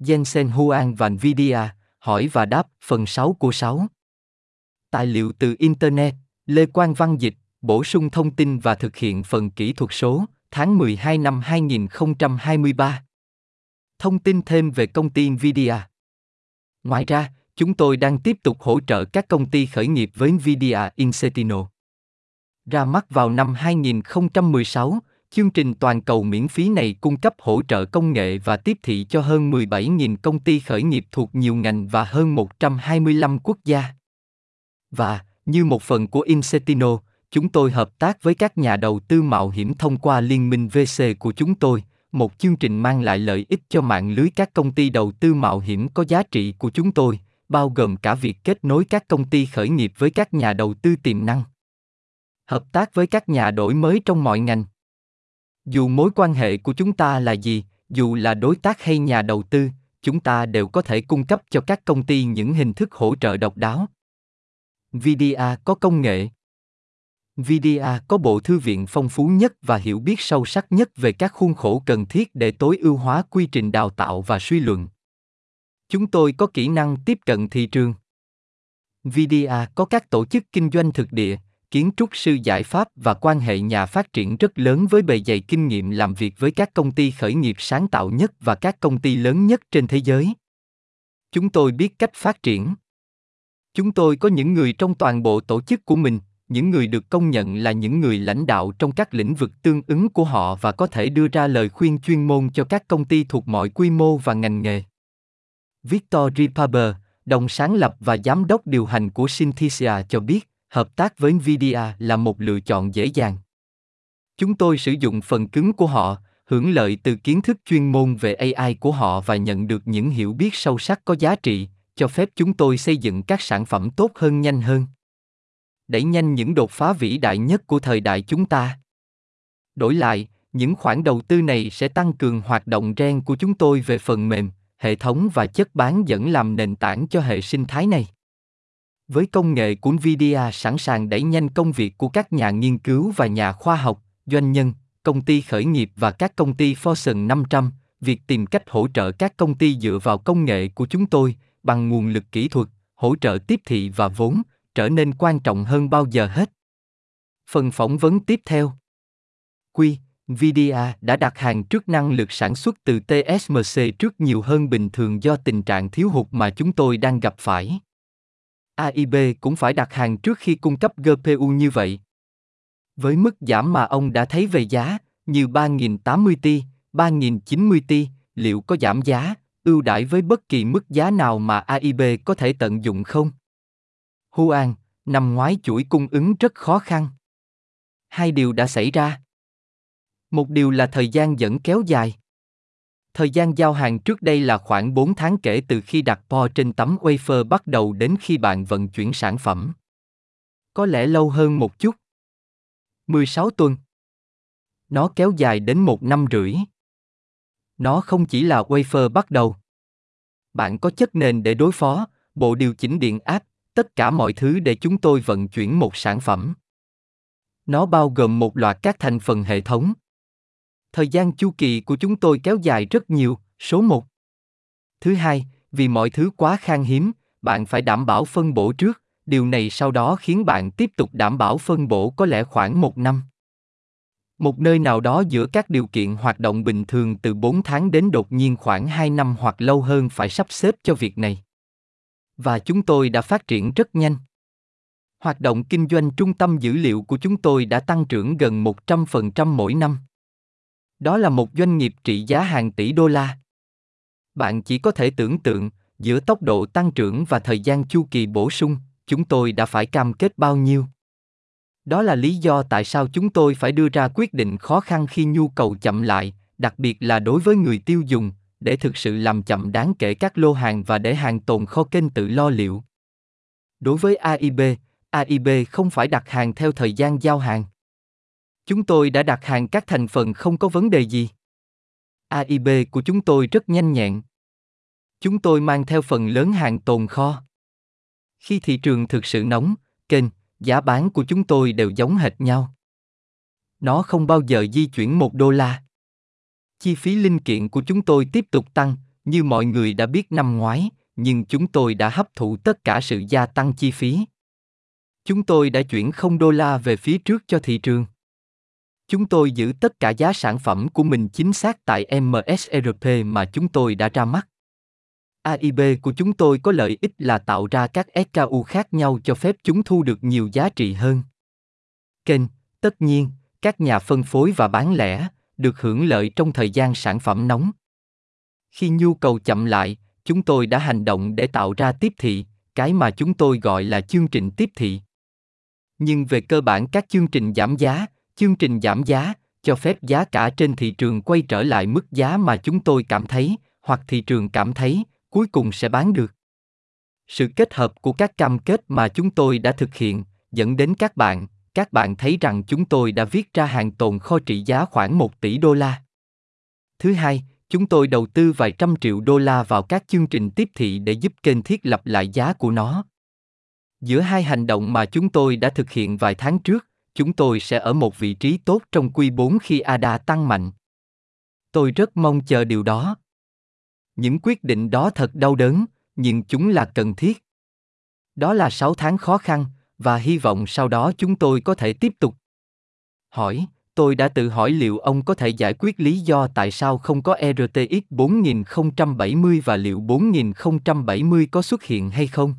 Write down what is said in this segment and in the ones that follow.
Jensen Huang và Nvidia, hỏi và đáp, phần 6 của 6. Tài liệu từ Internet, Lê Quang Văn Dịch, bổ sung thông tin và thực hiện phần kỹ thuật số, tháng 12 năm 2023. Thông tin thêm về công ty Nvidia. Ngoài ra, chúng tôi đang tiếp tục hỗ trợ các công ty khởi nghiệp với Nvidia Incentino. Ra mắt vào năm 2016, chương trình toàn cầu miễn phí này cung cấp hỗ trợ công nghệ và tiếp thị cho hơn 17.000 công ty khởi nghiệp thuộc nhiều ngành và hơn 125 quốc gia. Và, như một phần của Incetino, chúng tôi hợp tác với các nhà đầu tư mạo hiểm thông qua liên minh VC của chúng tôi, một chương trình mang lại lợi ích cho mạng lưới các công ty đầu tư mạo hiểm có giá trị của chúng tôi, bao gồm cả việc kết nối các công ty khởi nghiệp với các nhà đầu tư tiềm năng. Hợp tác với các nhà đổi mới trong mọi ngành. Dù mối quan hệ của chúng ta là gì, dù là đối tác hay nhà đầu tư, chúng ta đều có thể cung cấp cho các công ty những hình thức hỗ trợ độc đáo. VDA có công nghệ. VDA có bộ thư viện phong phú nhất và hiểu biết sâu sắc nhất về các khuôn khổ cần thiết để tối ưu hóa quy trình đào tạo và suy luận. Chúng tôi có kỹ năng tiếp cận thị trường. VDA có các tổ chức kinh doanh thực địa, kiến trúc sư giải pháp và quan hệ nhà phát triển rất lớn với bề dày kinh nghiệm làm việc với các công ty khởi nghiệp sáng tạo nhất và các công ty lớn nhất trên thế giới. Chúng tôi biết cách phát triển. Chúng tôi có những người trong toàn bộ tổ chức của mình, những người được công nhận là những người lãnh đạo trong các lĩnh vực tương ứng của họ và có thể đưa ra lời khuyên chuyên môn cho các công ty thuộc mọi quy mô và ngành nghề. Victor Ripaber, đồng sáng lập và giám đốc điều hành của Synthesia cho biết, hợp tác với Nvidia là một lựa chọn dễ dàng. Chúng tôi sử dụng phần cứng của họ, hưởng lợi từ kiến thức chuyên môn về AI của họ và nhận được những hiểu biết sâu sắc có giá trị, cho phép chúng tôi xây dựng các sản phẩm tốt hơn nhanh hơn. Đẩy nhanh những đột phá vĩ đại nhất của thời đại chúng ta. Đổi lại, những khoản đầu tư này sẽ tăng cường hoạt động gen của chúng tôi về phần mềm, hệ thống và chất bán dẫn làm nền tảng cho hệ sinh thái này. Với công nghệ của Nvidia sẵn sàng đẩy nhanh công việc của các nhà nghiên cứu và nhà khoa học, doanh nhân, công ty khởi nghiệp và các công ty Fortune 500, việc tìm cách hỗ trợ các công ty dựa vào công nghệ của chúng tôi bằng nguồn lực kỹ thuật, hỗ trợ tiếp thị và vốn trở nên quan trọng hơn bao giờ hết. Phần phỏng vấn tiếp theo. Quy, Nvidia đã đặt hàng trước năng lực sản xuất từ TSMC trước nhiều hơn bình thường do tình trạng thiếu hụt mà chúng tôi đang gặp phải. AIB cũng phải đặt hàng trước khi cung cấp GPU như vậy. Với mức giảm mà ông đã thấy về giá, như 3.080 Ti, 3.090 Ti, liệu có giảm giá, ưu đãi với bất kỳ mức giá nào mà AIB có thể tận dụng không? Huan, năm ngoái chuỗi cung ứng rất khó khăn. Hai điều đã xảy ra. Một điều là thời gian dẫn kéo dài. Thời gian giao hàng trước đây là khoảng 4 tháng kể từ khi đặt po trên tấm wafer bắt đầu đến khi bạn vận chuyển sản phẩm. Có lẽ lâu hơn một chút. 16 tuần. Nó kéo dài đến một năm rưỡi. Nó không chỉ là wafer bắt đầu. Bạn có chất nền để đối phó, bộ điều chỉnh điện áp, tất cả mọi thứ để chúng tôi vận chuyển một sản phẩm. Nó bao gồm một loạt các thành phần hệ thống. Thời gian chu kỳ của chúng tôi kéo dài rất nhiều, số 1. Thứ hai, vì mọi thứ quá khan hiếm, bạn phải đảm bảo phân bổ trước, điều này sau đó khiến bạn tiếp tục đảm bảo phân bổ có lẽ khoảng một năm. Một nơi nào đó giữa các điều kiện hoạt động bình thường từ 4 tháng đến đột nhiên khoảng 2 năm hoặc lâu hơn phải sắp xếp cho việc này. Và chúng tôi đã phát triển rất nhanh. Hoạt động kinh doanh trung tâm dữ liệu của chúng tôi đã tăng trưởng gần 100% mỗi năm. Đó là một doanh nghiệp trị giá hàng tỷ đô la. Bạn chỉ có thể tưởng tượng, giữa tốc độ tăng trưởng và thời gian chu kỳ bổ sung, chúng tôi đã phải cam kết bao nhiêu. Đó là lý do tại sao chúng tôi phải đưa ra quyết định khó khăn khi nhu cầu chậm lại, đặc biệt là đối với người tiêu dùng, để thực sự làm chậm đáng kể các lô hàng và để hàng tồn kho kênh tự lo liệu. Đối với AIB, AIB không phải đặt hàng theo thời gian giao hàng. Chúng tôi đã đặt hàng các thành phần không có vấn đề gì. AIB của chúng tôi rất nhanh nhẹn. Chúng tôi mang theo phần lớn hàng tồn kho. Khi thị trường thực sự nóng, kênh, giá bán của chúng tôi đều giống hệt nhau. Nó không bao giờ di chuyển một đô la. Chi phí linh kiện của chúng tôi tiếp tục tăng, Như mọi người đã biết năm ngoái, nhưng chúng tôi đã hấp thụ tất cả sự gia tăng chi phí. Chúng tôi đã chuyển không đô la về phía trước cho thị trường. Chúng tôi giữ tất cả giá sản phẩm của mình chính xác tại MSRP mà chúng tôi đã ra mắt. AIB của chúng tôi có lợi ích là tạo ra các SKU khác nhau cho phép chúng thu được nhiều giá trị hơn. Kênh, tất nhiên, các nhà phân phối và bán lẻ được hưởng lợi trong thời gian sản phẩm nóng. Khi nhu cầu chậm lại, chúng tôi đã hành động để tạo ra tiếp thị, cái mà chúng tôi gọi là chương trình tiếp thị. Nhưng về cơ bản các chương trình giảm giá, chương trình giảm giá cho phép giá cả trên thị trường quay trở lại mức giá mà chúng tôi cảm thấy hoặc thị trường cảm thấy cuối cùng sẽ bán được. Sự kết hợp của các cam kết mà chúng tôi đã thực hiện dẫn đến các bạn, các bạn thấy rằng chúng tôi đã viết ra hàng tồn kho trị giá khoảng 1 tỷ đô la. Thứ hai, chúng tôi đầu tư vài trăm triệu đô la vào các chương trình tiếp thị để giúp kênh thiết lập lại giá của nó. Giữa hai hành động mà chúng tôi đã thực hiện vài tháng trước, chúng tôi sẽ ở một vị trí tốt trong quy 4 khi ADA tăng mạnh. Tôi rất mong chờ điều đó. Những quyết định đó thật đau đớn, nhưng chúng là cần thiết. Đó là 6 tháng khó khăn, và hy vọng sau đó chúng tôi có thể tiếp tục. Hỏi, tôi đã tự hỏi liệu ông có thể giải quyết lý do tại sao không có RTX 4070 và liệu 4070 có xuất hiện hay không?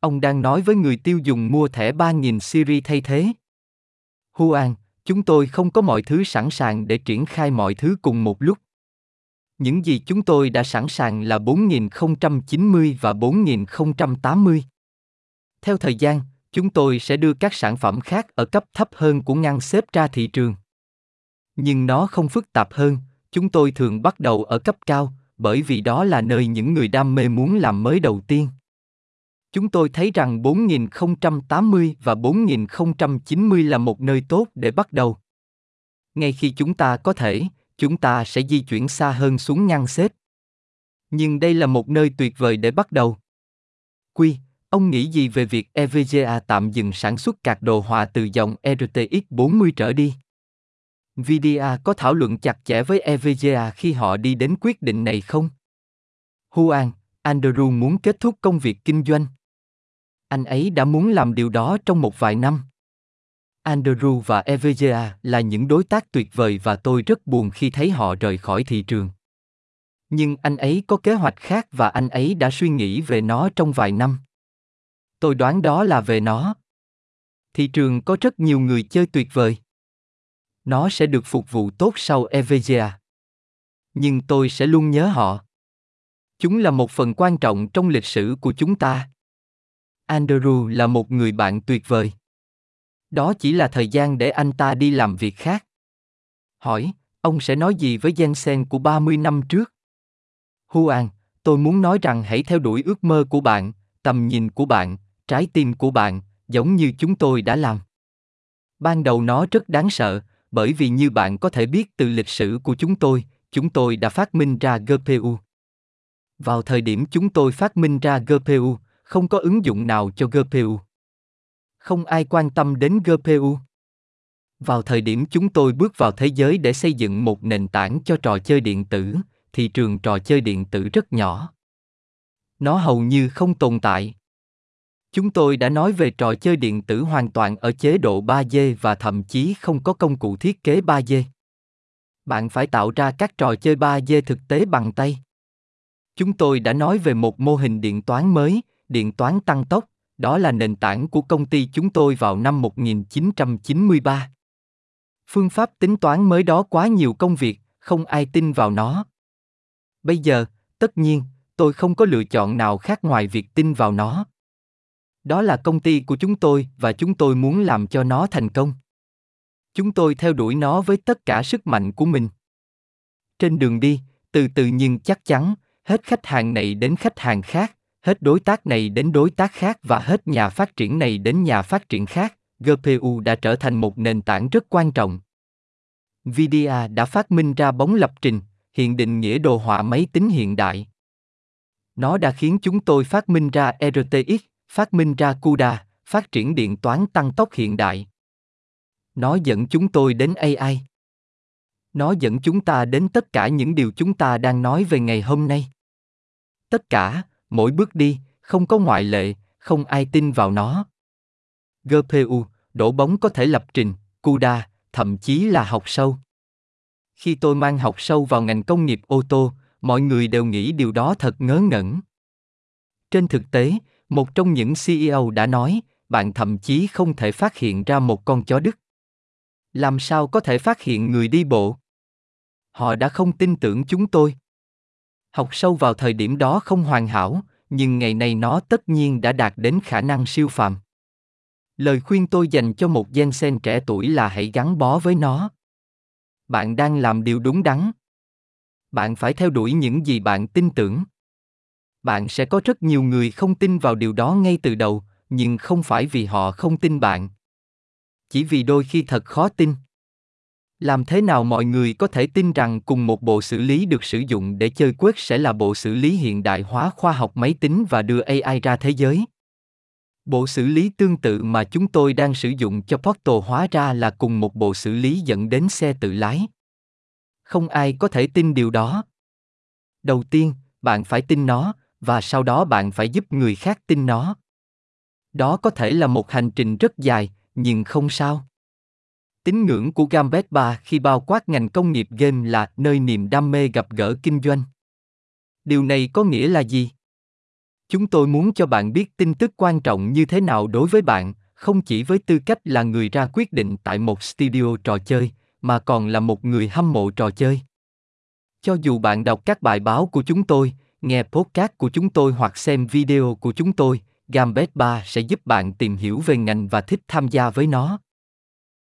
Ông đang nói với người tiêu dùng mua thẻ 3000 series thay thế. Huan, chúng tôi không có mọi thứ sẵn sàng để triển khai mọi thứ cùng một lúc. Những gì chúng tôi đã sẵn sàng là 4090 và 4080. Theo thời gian, chúng tôi sẽ đưa các sản phẩm khác ở cấp thấp hơn của ngăn xếp ra thị trường. Nhưng nó không phức tạp hơn, chúng tôi thường bắt đầu ở cấp cao, bởi vì đó là nơi những người đam mê muốn làm mới đầu tiên. Chúng tôi thấy rằng 4080 và 4090 là một nơi tốt để bắt đầu. Ngay khi chúng ta có thể, chúng ta sẽ di chuyển xa hơn xuống ngăn xếp. Nhưng đây là một nơi tuyệt vời để bắt đầu. Quy, ông nghĩ gì về việc EVGA tạm dừng sản xuất các đồ họa từ dòng RTX 40 trở đi? Nvidia có thảo luận chặt chẽ với EVGA khi họ đi đến quyết định này không? huang Andrew muốn kết thúc công việc kinh doanh. Anh ấy đã muốn làm điều đó trong một vài năm. Andrew và Evgenia là những đối tác tuyệt vời và tôi rất buồn khi thấy họ rời khỏi thị trường. Nhưng anh ấy có kế hoạch khác và anh ấy đã suy nghĩ về nó trong vài năm. Tôi đoán đó là về nó. Thị trường có rất nhiều người chơi tuyệt vời. Nó sẽ được phục vụ tốt sau Evgenia. Nhưng tôi sẽ luôn nhớ họ. Chúng là một phần quan trọng trong lịch sử của chúng ta. Andrew là một người bạn tuyệt vời. Đó chỉ là thời gian để anh ta đi làm việc khác. Hỏi, ông sẽ nói gì với Jensen của 30 năm trước? Huan, tôi muốn nói rằng hãy theo đuổi ước mơ của bạn, tầm nhìn của bạn, trái tim của bạn, giống như chúng tôi đã làm. Ban đầu nó rất đáng sợ, bởi vì như bạn có thể biết từ lịch sử của chúng tôi, chúng tôi đã phát minh ra GPU. Vào thời điểm chúng tôi phát minh ra GPU, không có ứng dụng nào cho GPU. Không ai quan tâm đến GPU. Vào thời điểm chúng tôi bước vào thế giới để xây dựng một nền tảng cho trò chơi điện tử, thị trường trò chơi điện tử rất nhỏ. Nó hầu như không tồn tại. Chúng tôi đã nói về trò chơi điện tử hoàn toàn ở chế độ 3D và thậm chí không có công cụ thiết kế 3D. Bạn phải tạo ra các trò chơi 3D thực tế bằng tay. Chúng tôi đã nói về một mô hình điện toán mới, điện toán tăng tốc, đó là nền tảng của công ty chúng tôi vào năm 1993. Phương pháp tính toán mới đó quá nhiều công việc, không ai tin vào nó. Bây giờ, tất nhiên, tôi không có lựa chọn nào khác ngoài việc tin vào nó. Đó là công ty của chúng tôi và chúng tôi muốn làm cho nó thành công. Chúng tôi theo đuổi nó với tất cả sức mạnh của mình. Trên đường đi, từ từ nhưng chắc chắn, hết khách hàng này đến khách hàng khác, hết đối tác này đến đối tác khác và hết nhà phát triển này đến nhà phát triển khác, GPU đã trở thành một nền tảng rất quan trọng. Nvidia đã phát minh ra bóng lập trình, hiện định nghĩa đồ họa máy tính hiện đại. Nó đã khiến chúng tôi phát minh ra RTX, phát minh ra CUDA, phát triển điện toán tăng tốc hiện đại. Nó dẫn chúng tôi đến AI. Nó dẫn chúng ta đến tất cả những điều chúng ta đang nói về ngày hôm nay. Tất cả, mỗi bước đi, không có ngoại lệ, không ai tin vào nó. GPU, đổ bóng có thể lập trình, CUDA, thậm chí là học sâu. Khi tôi mang học sâu vào ngành công nghiệp ô tô, mọi người đều nghĩ điều đó thật ngớ ngẩn. Trên thực tế, một trong những CEO đã nói, bạn thậm chí không thể phát hiện ra một con chó Đức. Làm sao có thể phát hiện người đi bộ? Họ đã không tin tưởng chúng tôi. Học sâu vào thời điểm đó không hoàn hảo, nhưng ngày nay nó tất nhiên đã đạt đến khả năng siêu phàm. Lời khuyên tôi dành cho một gen sen trẻ tuổi là hãy gắn bó với nó. Bạn đang làm điều đúng đắn. Bạn phải theo đuổi những gì bạn tin tưởng. Bạn sẽ có rất nhiều người không tin vào điều đó ngay từ đầu, nhưng không phải vì họ không tin bạn. Chỉ vì đôi khi thật khó tin. Làm thế nào mọi người có thể tin rằng cùng một bộ xử lý được sử dụng để chơi quét sẽ là bộ xử lý hiện đại hóa khoa học máy tính và đưa AI ra thế giới? Bộ xử lý tương tự mà chúng tôi đang sử dụng cho Portal hóa ra là cùng một bộ xử lý dẫn đến xe tự lái. Không ai có thể tin điều đó. Đầu tiên, bạn phải tin nó, và sau đó bạn phải giúp người khác tin nó. Đó có thể là một hành trình rất dài, nhưng không sao. Tín ngưỡng của Gambit 3 khi bao quát ngành công nghiệp game là nơi niềm đam mê gặp gỡ kinh doanh. Điều này có nghĩa là gì? Chúng tôi muốn cho bạn biết tin tức quan trọng như thế nào đối với bạn, không chỉ với tư cách là người ra quyết định tại một studio trò chơi, mà còn là một người hâm mộ trò chơi. Cho dù bạn đọc các bài báo của chúng tôi, nghe podcast của chúng tôi hoặc xem video của chúng tôi, Gambit 3 sẽ giúp bạn tìm hiểu về ngành và thích tham gia với nó.